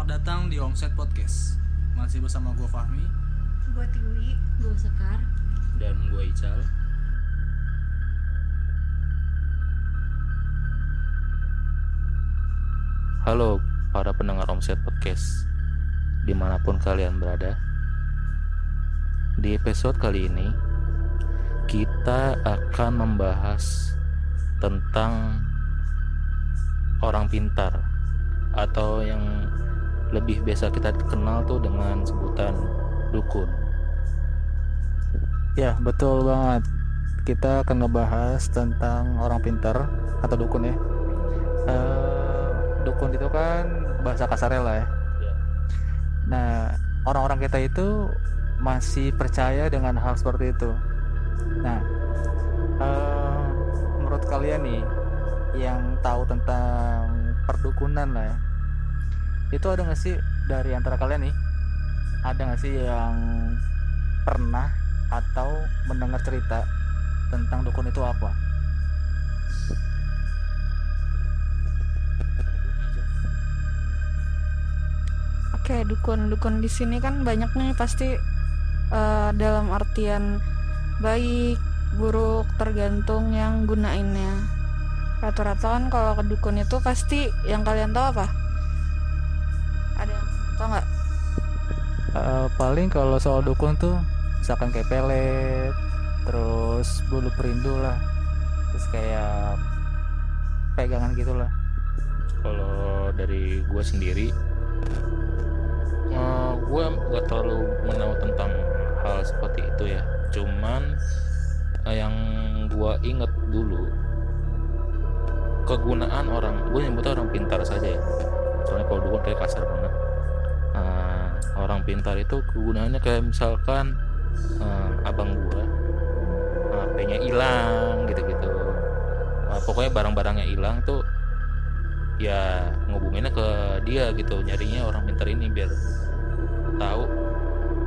Selamat datang di Omset Podcast. Masih bersama gue Fahmi. Gue Tiwi, gue Sekar. dan gue Ical Halo para pendengar Omset Podcast Di mana pun kalian berada Di episode kali ini Kita akan membahas Tentang Orang pintar Atau yang Lebih biasa kita kenal tuh dengan sebutan Dukun Ya, betul banget. Kita akan ngebahas tentang orang pintar atau dukun ya. Eh, dukun itu kan bahasa kasarnya lah ya. Ya. Nah, orang-orang kita itu masih percaya dengan hal seperti itu. Nah, eh, menurut kalian nih yang tahu tentang perdukunan lah ya, itu ada nggak sih dari antara kalian nih? Ada nggak sih yang pernah atau mendengar cerita tentang dukun itu apa? Oke, dukun dukun di sini kan banyak nih pasti eh, dalam artian baik, buruk tergantung yang gunainnya. Rata-rata kan kalau ke dukun itu pasti yang kalian tahu apa? Tahu nggak? Eh, paling kalau soal dukun tuh misalkan kayak pelet, terus bulu perindu lah, terus kayak pegangan gitulah. kalau dari gue sendiri eh, gue gak terlalu menahu tentang hal seperti itu ya cuman eh, yang gue inget dulu kegunaan orang gue nyebutnya orang pintar saja ya soalnya kalau dulu kayak kasar banget orang pintar itu kegunaannya kayak misalkan eh, abang gue HP-nya hilang gitu-gitu. Nah, pokoknya barang-barangnya hilang tuh ya ngubunginnya ke dia gitu nyarinya orang pintar ini biar tahu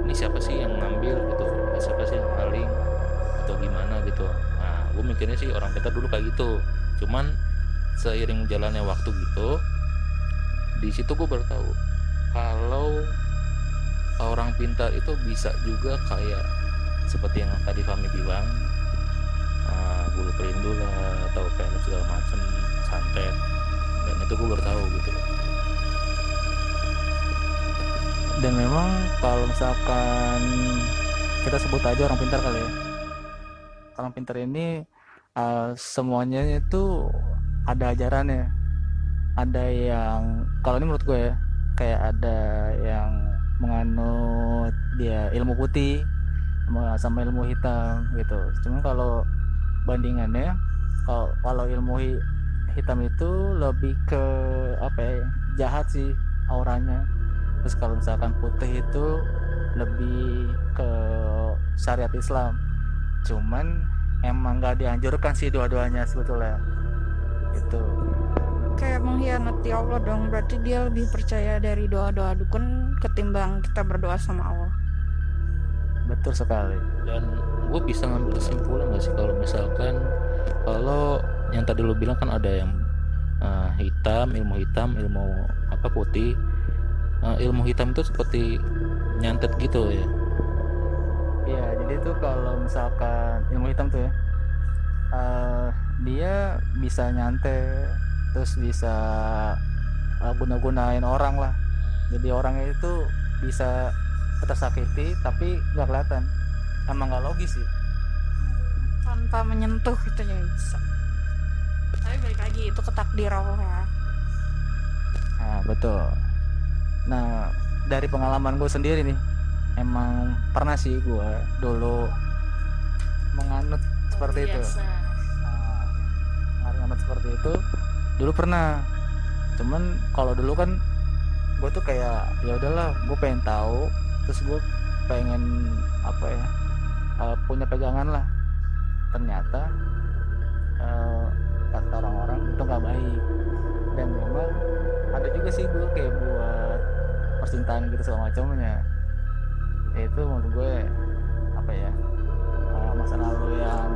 ini siapa sih yang ngambil gitu siapa sih yang paling atau gimana gitu. Nah gue mikirnya sih orang pintar dulu kayak gitu. Cuman seiring jalannya waktu gitu di situ gue baru tahu kalau orang pintar itu bisa juga kayak seperti yang tadi Fami bilang ah, bulu perindu lah atau kayak segala macam santet dan itu gue baru tahu gitu Dan memang kalau misalkan kita sebut aja orang pintar kali ya. Orang pintar ini eh, semuanya itu ada ajarannya. Ada yang kalau ini menurut gue ya kayak ada yang menganut dia ilmu putih sama- ilmu hitam gitu. Cuma kalau bandingannya kalau kalau ilmu hi- hitam itu lebih ke apa ya jahat sih auranya. Terus kalau misalkan putih itu lebih ke syariat Islam. Cuman emang nggak dianjurkan sih dua-duanya sebetulnya. Itu mengkhianati Allah dong. Berarti dia lebih percaya dari doa-doa dukun ketimbang kita berdoa sama Allah. betul sekali dan gue bisa ngambil kesimpulan gak sih kalau misalkan kalau yang tadi lo bilang kan ada yang uh, hitam ilmu hitam ilmu apa putih Uh, ilmu hitam itu seperti nyantet gitu ya Iya, jadi tuh kalau misalkan ilmu hitam tuh ya, eh, dia bisa nyantet, terus bisa eh, guna-gunain orang lah. Jadi orangnya itu bisa tersakiti tapi nggak kelihatan. Emang nggak logis sih. Tanpa menyentuh gitu ya bisa. Tapi balik lagi itu ketakdir Allah ya. Nah, betul. Nah, dari pengalaman gue sendiri nih, emang pernah sih gue dulu menganut seperti itu. Biasa. Nah, nganut seperti itu dulu pernah. Cuman kalau dulu kan gue tuh kayak ya udahlah, gue pengen tahu, terus gue pengen apa ya eh, punya pegangan lah. Ternyata eh, kata orang-orang itu nggak baik dan memang ada juga sih gue kayak buat percintaan gitu segala macamnya ya itu menurut gue apa ya eh, masa lalu yang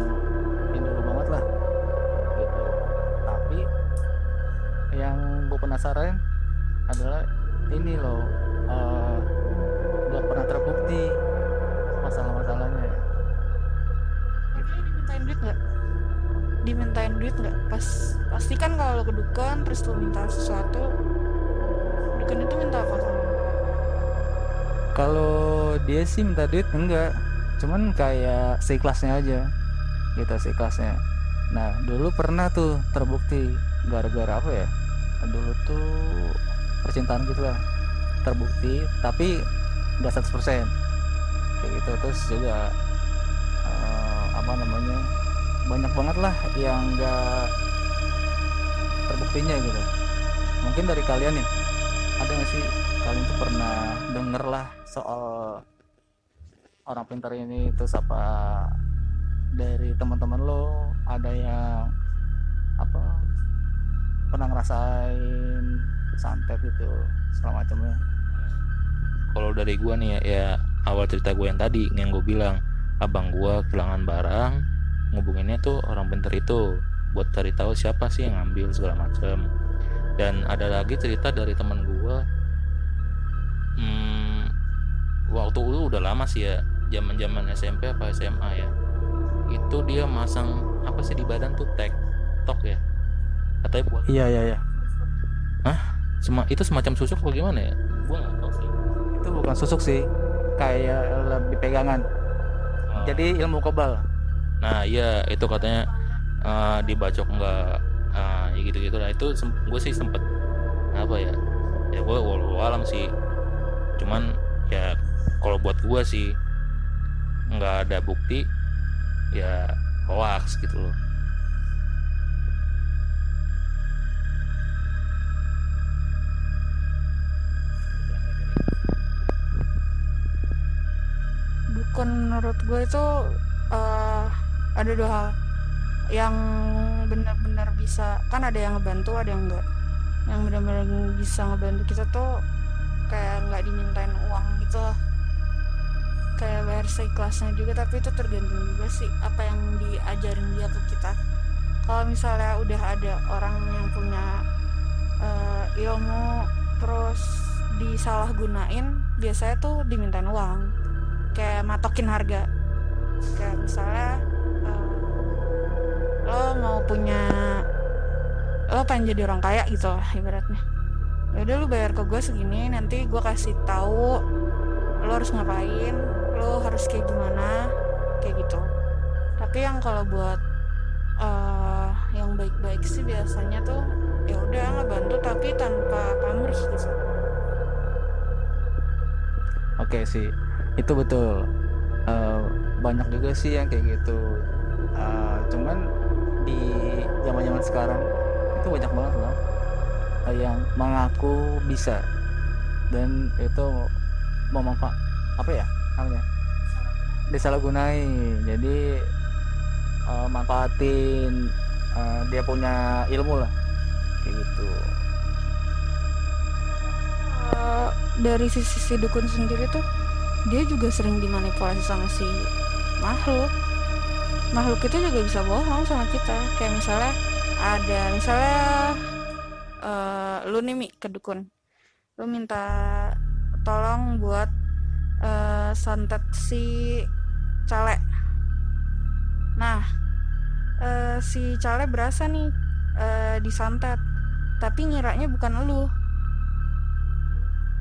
penasaran adalah ini loh nggak pernah terbukti masalah-masalahnya. Ya. Dimintain duit nggak? Dimintain duit nggak? Pas pasti kan kalau lo ke dukun terus lo minta sesuatu dukun itu minta apa sama kalau dia sih minta duit enggak. Cuman kayak seikhlasnya aja gitu seikhlasnya. Nah dulu pernah tuh terbukti gara-gara apa ya dulu tuh percintaan gitu lah. Terbukti tapi nggak 100% kayak gitu. Terus juga eh, apa namanya banyak banget lah yang nggak terbuktinya gitu. Mungkin dari kalian nih ada nggak sih kalian tuh pernah denger lah soal orang pintar ini? Terus apa dari teman-teman lo ada yang apa pernah ngerasain santet gitu segala macamnya. Kalau dari gua nih ya, ya awal cerita gue yang tadi yang gue bilang abang gua kehilangan barang ngubunginnya tuh orang pintar itu buat cari tahu siapa sih yang ngambil segala macam dan ada lagi cerita dari teman gua hmm, waktu itu udah lama sih ya zaman zaman SMP apa SMA ya. Itu dia masang apa sih di badan tuh tag tok ya katanya buat iya iya iya. Sema, itu semacam susuk apa gimana ya? Gua nggak tahu sih. Itu bukan susuk sih. Kayak lebih pegangan. Oh. jadi ilmu kebal. Nah iya itu katanya eh, dibacok nggak eh, ya gitu gitu lah itu gue sih sempet apa ya ya gue walau alam sih. Cuman ya kalau buat gue sih nggak ada bukti ya hoax gitu loh dukun menurut gue itu eh, ada dua hal. Yang benar-benar bisa kan ada yang ngebantu ada yang enggak. Yang benar-benar bisa ngebantu kita tuh kayak nggak dimintain uang gitu lah. Kayak bayar seikhlasnya juga tapi itu tergantung juga sih apa yang diajarin dia ke kita. Kalau misalnya udah ada orang yang punya eh, ilmu terus disalahgunain biasanya tuh dimintain uang kayak matokin harga. Kayak misalnya eh, lo mau punya lo pengen jadi orang kaya gitu lah ibaratnya. Ya udah lu bayar ke gue segini nanti gue kasih tahu lo harus ngapain lo harus kayak gimana kayak gitu. Tapi yang kalau buat eh, yang baik-baik sih biasanya tuh ya udah ngebantu tapi tanpa pamrih gitu. Oke sih itu betul. Eh, banyak juga sih yang kayak gitu. Eh, cuman di zaman zaman sekarang itu banyak banget loh eh, yang mengaku bisa. Dan itu memanfaat apa ya namanya? Disalahgunai. Jadi eh, manfaatin eh, dia punya ilmu lah kayak gitu. Eh, dari sisi si dukun sendiri tuh dia juga sering dimanipulasi sama si makhluk. Makhluk itu juga bisa bohong sama kita. Kayak misalnya ada misalnya eh, lu nih ke dukun. Lu minta tolong buat eh, santet si calek nah eh, si calek berasa nih eh, disantet tapi ngiranya bukan elu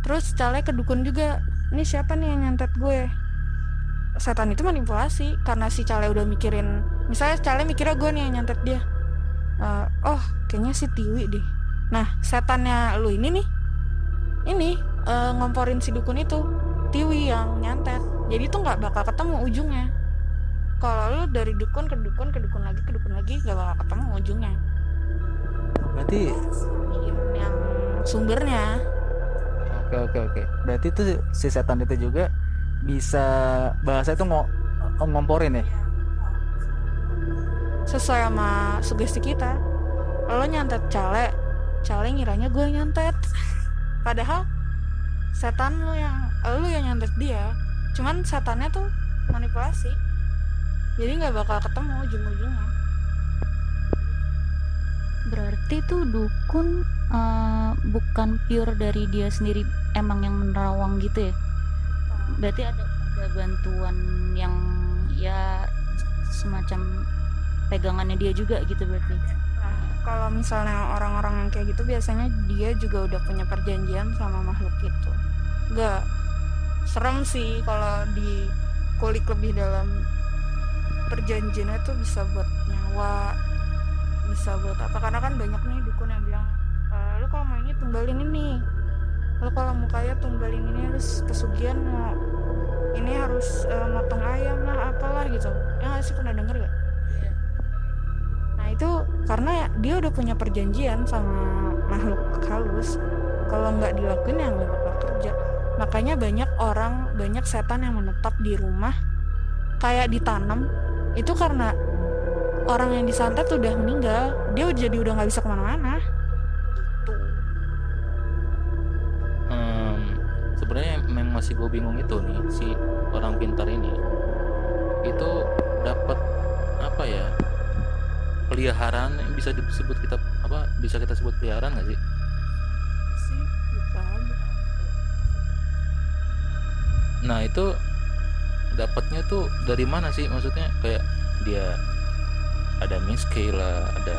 terus calek ke dukun juga ini siapa nih yang nyantet gue? Setan itu manipulasi karena si Cale udah mikirin misalnya Cale mikirnya gue nih yang nyantet dia. Eh, oh kayaknya si Tiwi deh. Nah setannya lu ini nih ini eh, ngomporin si dukun itu Tiwi yang nyantet jadi tuh nggak bakal ketemu ujungnya. Kalau lu dari dukun ke dukun ke dukun lagi ke dukun lagi gak bakal ketemu ujungnya. Berarti yang sumbernya Oke oke oke. Berarti tuh si setan itu juga bisa bahasa itu ngo- ngomporin ya. sesuai sama sugesti kita. Lo nyantet cale cale ngiranya gue nyantet. Padahal setan lo yang lo yang nyantet dia. Cuman setannya tuh manipulasi. Jadi nggak bakal ketemu ujung-ujungnya Berarti tuh dukun eh, bukan pure dari dia sendiri emang yang menerawang gitu ya? Berarti ada ada bantuan yang ya semacam pegangannya dia juga gitu berarti. Nah, kalau misalnya orang-orang kayak gitu biasanya dia juga udah punya perjanjian sama makhluk itu. Enggak serem sih kalau di kulik lebih dalam perjanjiannya tuh bisa buat nyawa, bisa buat apa? Karena kan banyak nih dukun yang bilang, e, lu kalau mau ini tumbalin ini, lu kalau mau kaya tumbalin ini harus pesugihan mau ini harus eh, motong ayam lah apalah gitu. Ya nggak sih pernah denger gak? Nah itu karena ya dia udah punya perjanjian sama makhluk halus. Kalau nggak dilakuin ya nggak bakal kerja. Makanya banyak orang, banyak setan yang menetap di rumah kayak ditanam. Itu karena orang yang disantet udah meninggal, dia jadi udah nggak bisa ke mana-mana. Gitu. Em, sebenarnya yang masih gue bingung itu nih si orang pintar ini itu dapat apa ya peliharaan yang bisa disebut kita apa bisa kita sebut peliharaan nggak sih nah itu dapatnya tuh dari mana sih maksudnya kayak dia ada miski lah ada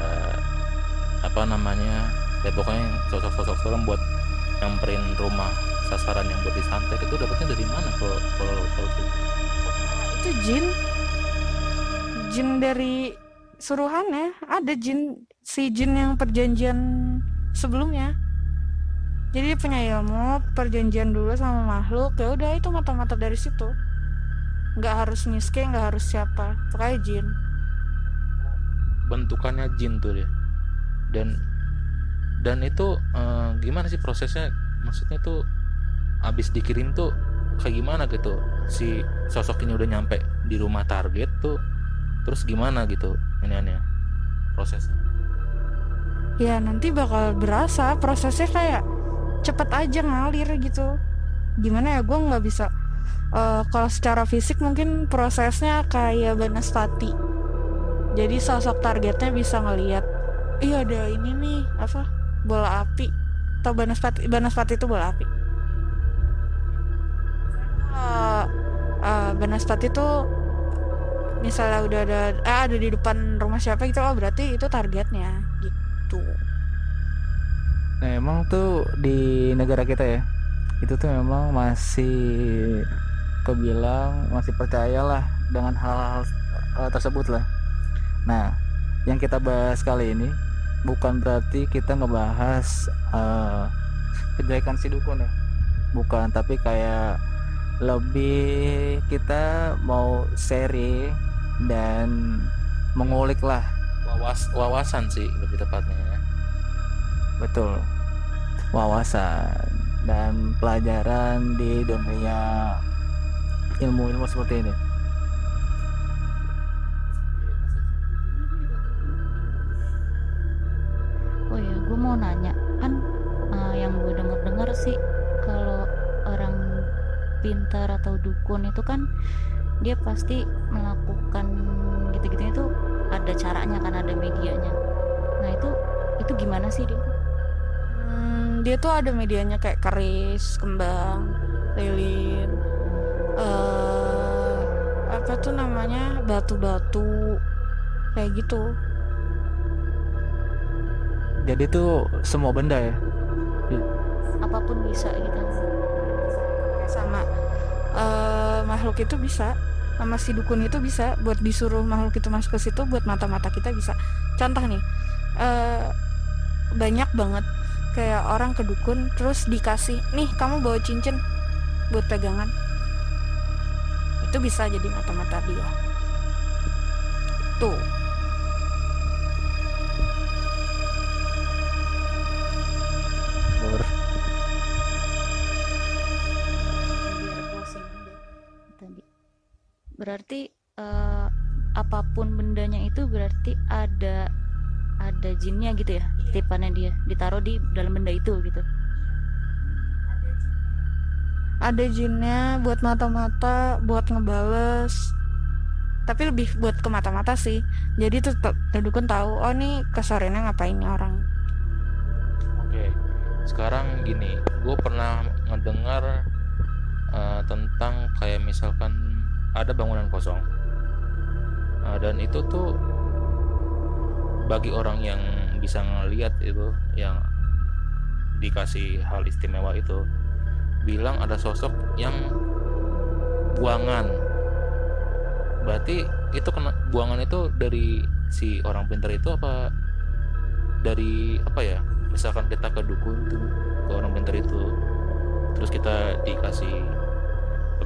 apa namanya ya pokoknya sosok-sosok serem buat nyamperin rumah sasaran yang buat disantet itu dapatnya dari mana kalau kalau tahu tuh Itu jin. Jin dari suruhannya ada jin si jin yang perjanjian sebelumnya. Jadi punya ilmu perjanjian dulu sama makhluk ya udah itu mata-mata dari situ. Nggak harus miskin, nggak harus siapa, pokoknya jin. Bentukannya jin tuh dia dan dan itu eh, gimana sih prosesnya maksudnya tuh abis dikirim tuh kayak gimana gitu si sosok ini udah nyampe di rumah target tuh terus gimana gitu iniannya prosesnya Ya nanti bakal berasa prosesnya kayak cepet aja ngalir gitu. Gimana ya gue nggak bisa. eh, kalau secara fisik mungkin prosesnya kayak Banaspati. Jadi sosok targetnya bisa ngelihat, iya ada ini nih apa bola api. Atau Banaspati, Banaspati itu bola api. Eh, eh, Banaspati itu misalnya udah ada ah, ada di depan rumah siapa gitu oh berarti itu targetnya gitu. Nah emang tuh di negara kita ya itu tuh memang masih kebilang masih percayalah dengan hal-hal tersebut lah. Nah yang kita bahas kali ini bukan berarti kita ngebahas eh, kejelekan si dukun ya, bukan. Tapi kayak lebih kita mau seri dan mengulik lah wawas wawasan sih lebih tepatnya ya. Betul. Wawasan dan pelajaran di dunia ilmu-ilmu seperti ini. Nanya kan eh, yang gue denger-dengar sih kalau orang pintar atau dukun itu kan dia pasti melakukan gitu-gitu itu ada caranya kan ada medianya. Nah itu itu gimana sih dia? Hmm, dia tuh ada medianya kayak keris, kembang, lilin, eh apa tuh namanya batu-batu kayak gitu. Jadi tuh semua benda ya. Apa pun bisa gitu. Sama eh makhluk itu bisa, sama si dukun itu bisa buat disuruh makhluk itu masuk ke situ buat mata-mata kita bisa. Contoh nih, eh banyak banget kayak orang ke dukun terus dikasih nih kamu bawa cincin buat pegangan itu bisa jadi mata-mata dia tuh berarti eh, apa pun bendanya itu berarti ada ada jinnya gitu ya? Tipannya dia ditaruh di dalam benda itu gitu? Ada jinnya buat mata-mata buat ngebales. Tapi lebih buat ke mata-mata sih. Jadi tuh dukun tahu oh nih kesoreannya ngapain nih orang? Oke, sekarang gini, gue pernah ngedengar uh, tentang kayak misalkan ada bangunan kosong, Uh, dan itu tuh bagi orang yang bisa ngeliat itu, yang dikasih hal istimewa itu, bilang ada sosok yang buangan. Berarti itu kena buangan itu dari si orang pintar itu apa dari apa ya? misalkan kita ke dukun tuh ke orang pintar itu terus kita dikasih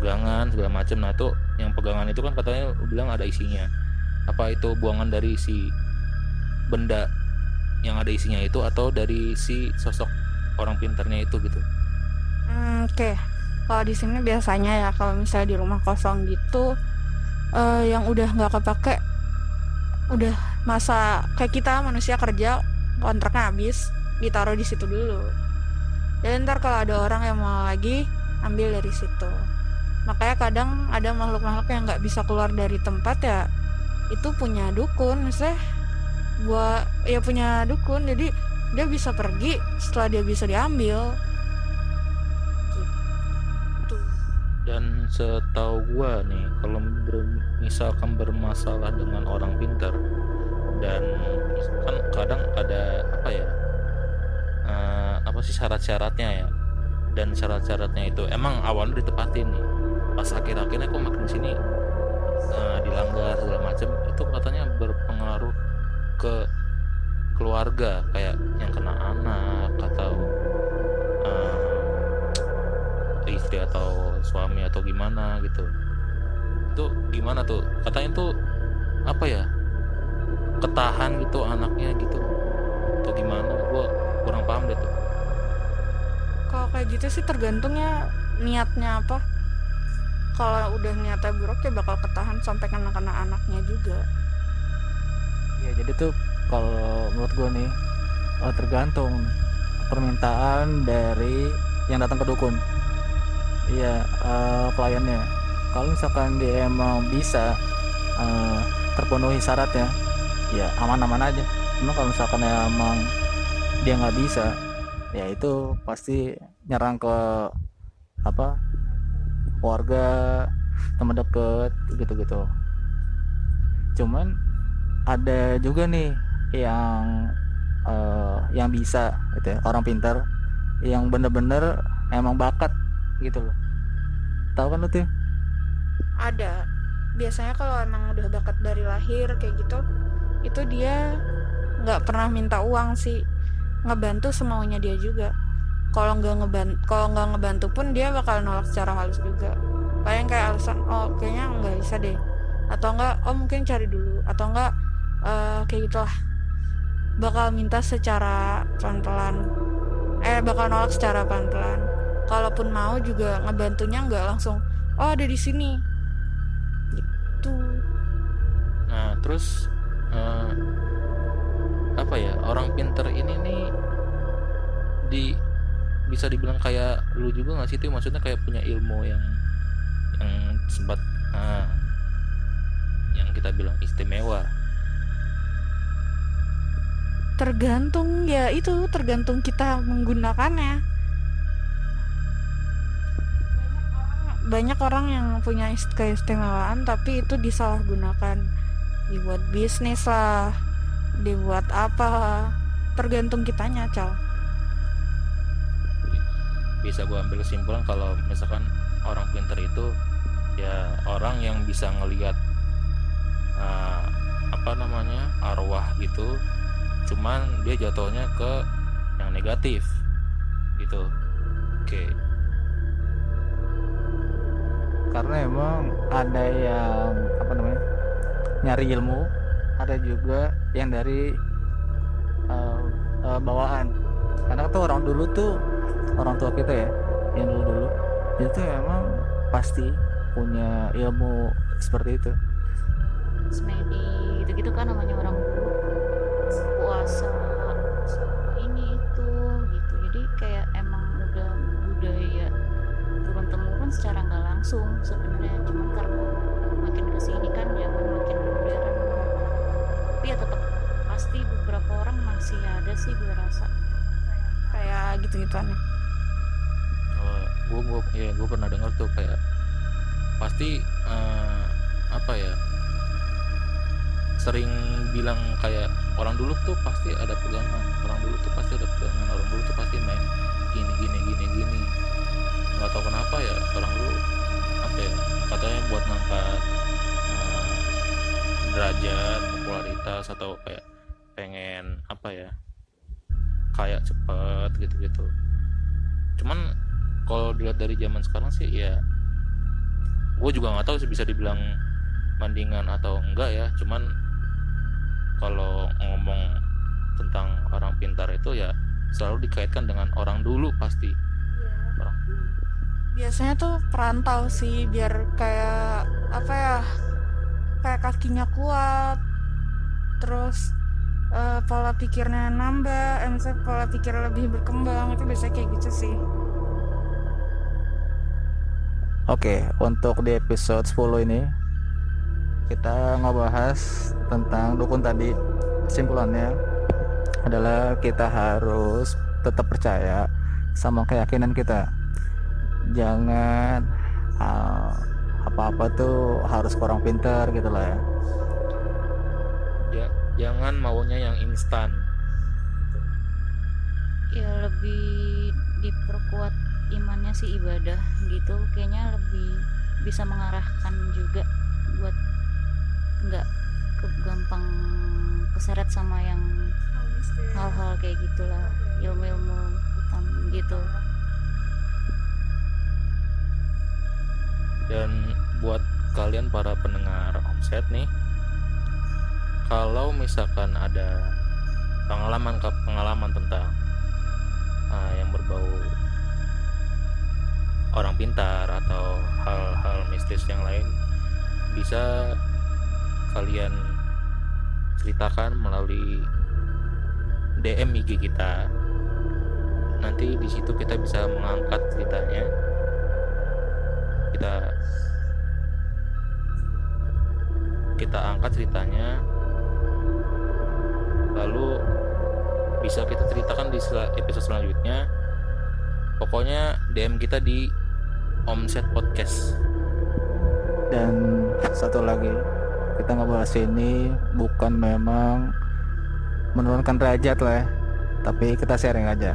pegangan segala macam nah tuh yang pegangan itu kan katanya bilang ada isinya apa itu buangan dari si benda yang ada isinya itu atau dari si sosok orang pintarnya itu gitu Hmm, Oke, kalau di sini biasanya ya kalau misalnya di rumah kosong gitu, eh, yang udah nggak kepake, udah masa kayak kita manusia kerja kontraknya habis, ditaruh di situ dulu. Dan ntar kalau ada orang yang mau lagi, ambil dari situ. Makanya kadang ada makhluk-makhluk yang nggak bisa keluar dari tempat ya, itu punya dukun, misalnya gua ya punya dukun, jadi dia bisa pergi setelah dia bisa diambil. Gitu. dan setahu gua nih kalau misalkan bermasalah dengan orang pintar dan kan kadang ada apa ya eh, apa sih syarat-syaratnya ya dan syarat-syaratnya itu emang awalnya ditepatin nih pas akhir-akhirnya kok makin sini eh, dilanggar segala macam itu katanya berpengaruh ke keluarga kayak yang kena anak atau eh, istri atau suami atau gimana gitu. Itu gimana tuh? Katanya tuh apa ya ketahan gitu anaknya gitu. Atau gimana? Gua kurang paham deh tuh. Kalau kayak gitu sih tergantungnya niatnya apa. Kalau udah niatnya buruk ya bakal ketahan sampai kena-kena anaknya juga. ya jadi tuh kalau menurut gue nih eh, tergantung permintaan dari yang datang ke dukun. Iya eh, kliennya. Kalau misalkan dia emang bisa eh, terpenuhi syaratnya ya aman-aman aja. Cuma kalau misalkan emang dia nggak bisa ya itu pasti nyerang ke apa keluarga teman deket gitu-gitu cuman ada juga nih yang eh, yang bisa gitu ya, orang pintar yang bener-bener emang bakat gitu loh tahu kan lu tuh Ada. Biasanya kalau emang udah bakat dari lahir kayak gitu, itu dia nggak pernah minta uang sih. Ngebantu semaunya dia juga. Kalau nggak ngebantu, kalau nggak ngebantu pun dia bakal nolak secara halus juga. Paling kayak alasan, oh kayaknya nggak bisa deh. Atau enggak, oh mungkin cari dulu. Atau enggak, eh, kayak gitulah. Bakal minta secara pelan-pelan. Eh, bakal nolak secara pelan-pelan. Kalaupun mau juga ngebantunya nggak langsung, oh ada di sini. Gitu. nah terus eh, apa ya orang pinter ini nih bisa dibilang kayak lu juga nggak sih tuh maksudnya kayak punya ilmu yang yang sempat ah, yang kita bilang istimewa Tergantung ya itu, tergantung kita menggunakannya. Banyak orang yang punya ist- keistimewaan tapi itu disalahgunakan. Dibuat bisnis lah, dibuat apa. Tergantung kitanya, Cal. Bisa gua ambil kesimpulan kalau misalkan orang pinter itu ya orang yang bisa ngelihat ah, apa namanya arwah gitu cuman dia jatuhnya ke yang negatif gitu. Oke. Karena emang ada yang apa namanya nyari ilmu ada juga yang dari eh, eh, bawaan. Karena tuh orang dulu tuh orang tua kita ya yang dulu dulu itu emang pasti punya ilmu seperti itu. Semedi gitu-gitu kan namanya orang dulu puasa ini itu gitu. Jadi kayak emang udah budaya turun temurun secara nggak langsung sebenarnya. Cuman karena makin ke sini kan zaman ya tetap pasti beberapa orang masih ada sih gue rasa. Kayak gitu-gituan gue gue ya gue pernah dengar tuh kayak pasti eh, apa ya sering bilang kayak orang dulu tuh pasti ada pegangan orang dulu tuh pasti ada pegangan orang dulu tuh pasti main gini gini gini gini. Nggak tahu kenapa ya orang dulu apa ya katanya buat ngangkat eh, derajat popularitas atau kayak pengen apa ya kayak cepet gitu-gitu. Cuman kalau dilihat dari zaman sekarang sih ya gue juga nggak tahu sih bisa dibilang bandingan atau enggak ya. Cuman kalau ngomong tentang orang pintar itu ya selalu dikaitkan dengan orang dulu pasti. Orang biasanya tuh perantau sih biar kayak apa ya kayak kakinya kuat terus eh, pola pikirnya nambah eh, misalnya pola pikir lebih berkembang itu biasanya kayak gitu sih Oke, untuk di episode 10 ini kita ngebahas tentang dukun tadi. Kesimpulannya adalah kita harus tetap percaya sama keyakinan kita. Jangan ah, apa-apa tuh harus kurang pintar gitu lah ya. ya jangan maunya yang instan ya lebih diperkuat imannya sih ibadah gitu kayaknya lebih bisa mengarahkan juga buat nggak ke- gampang keseret sama yang hal-hal kayak gitulah ilmu-ilmu hitam gitu. Dan buat kalian para pendengar omset nih kalau misalkan ada pengalaman pengalaman tentang ah, yang berbau orang pintar atau hal-hal mistis yang lain bisa kalian ceritakan melalui DM IG kita. Nanti di situ kita bisa mengangkat ceritanya. Kita kita angkat ceritanya. Lalu bisa kita ceritakan di episode selanjutnya. Pokoknya DM kita di Omset Podcast Dan satu lagi, kita ngebahas ini bukan memang menurunkan derajat lah ya, tapi kita sharing aja.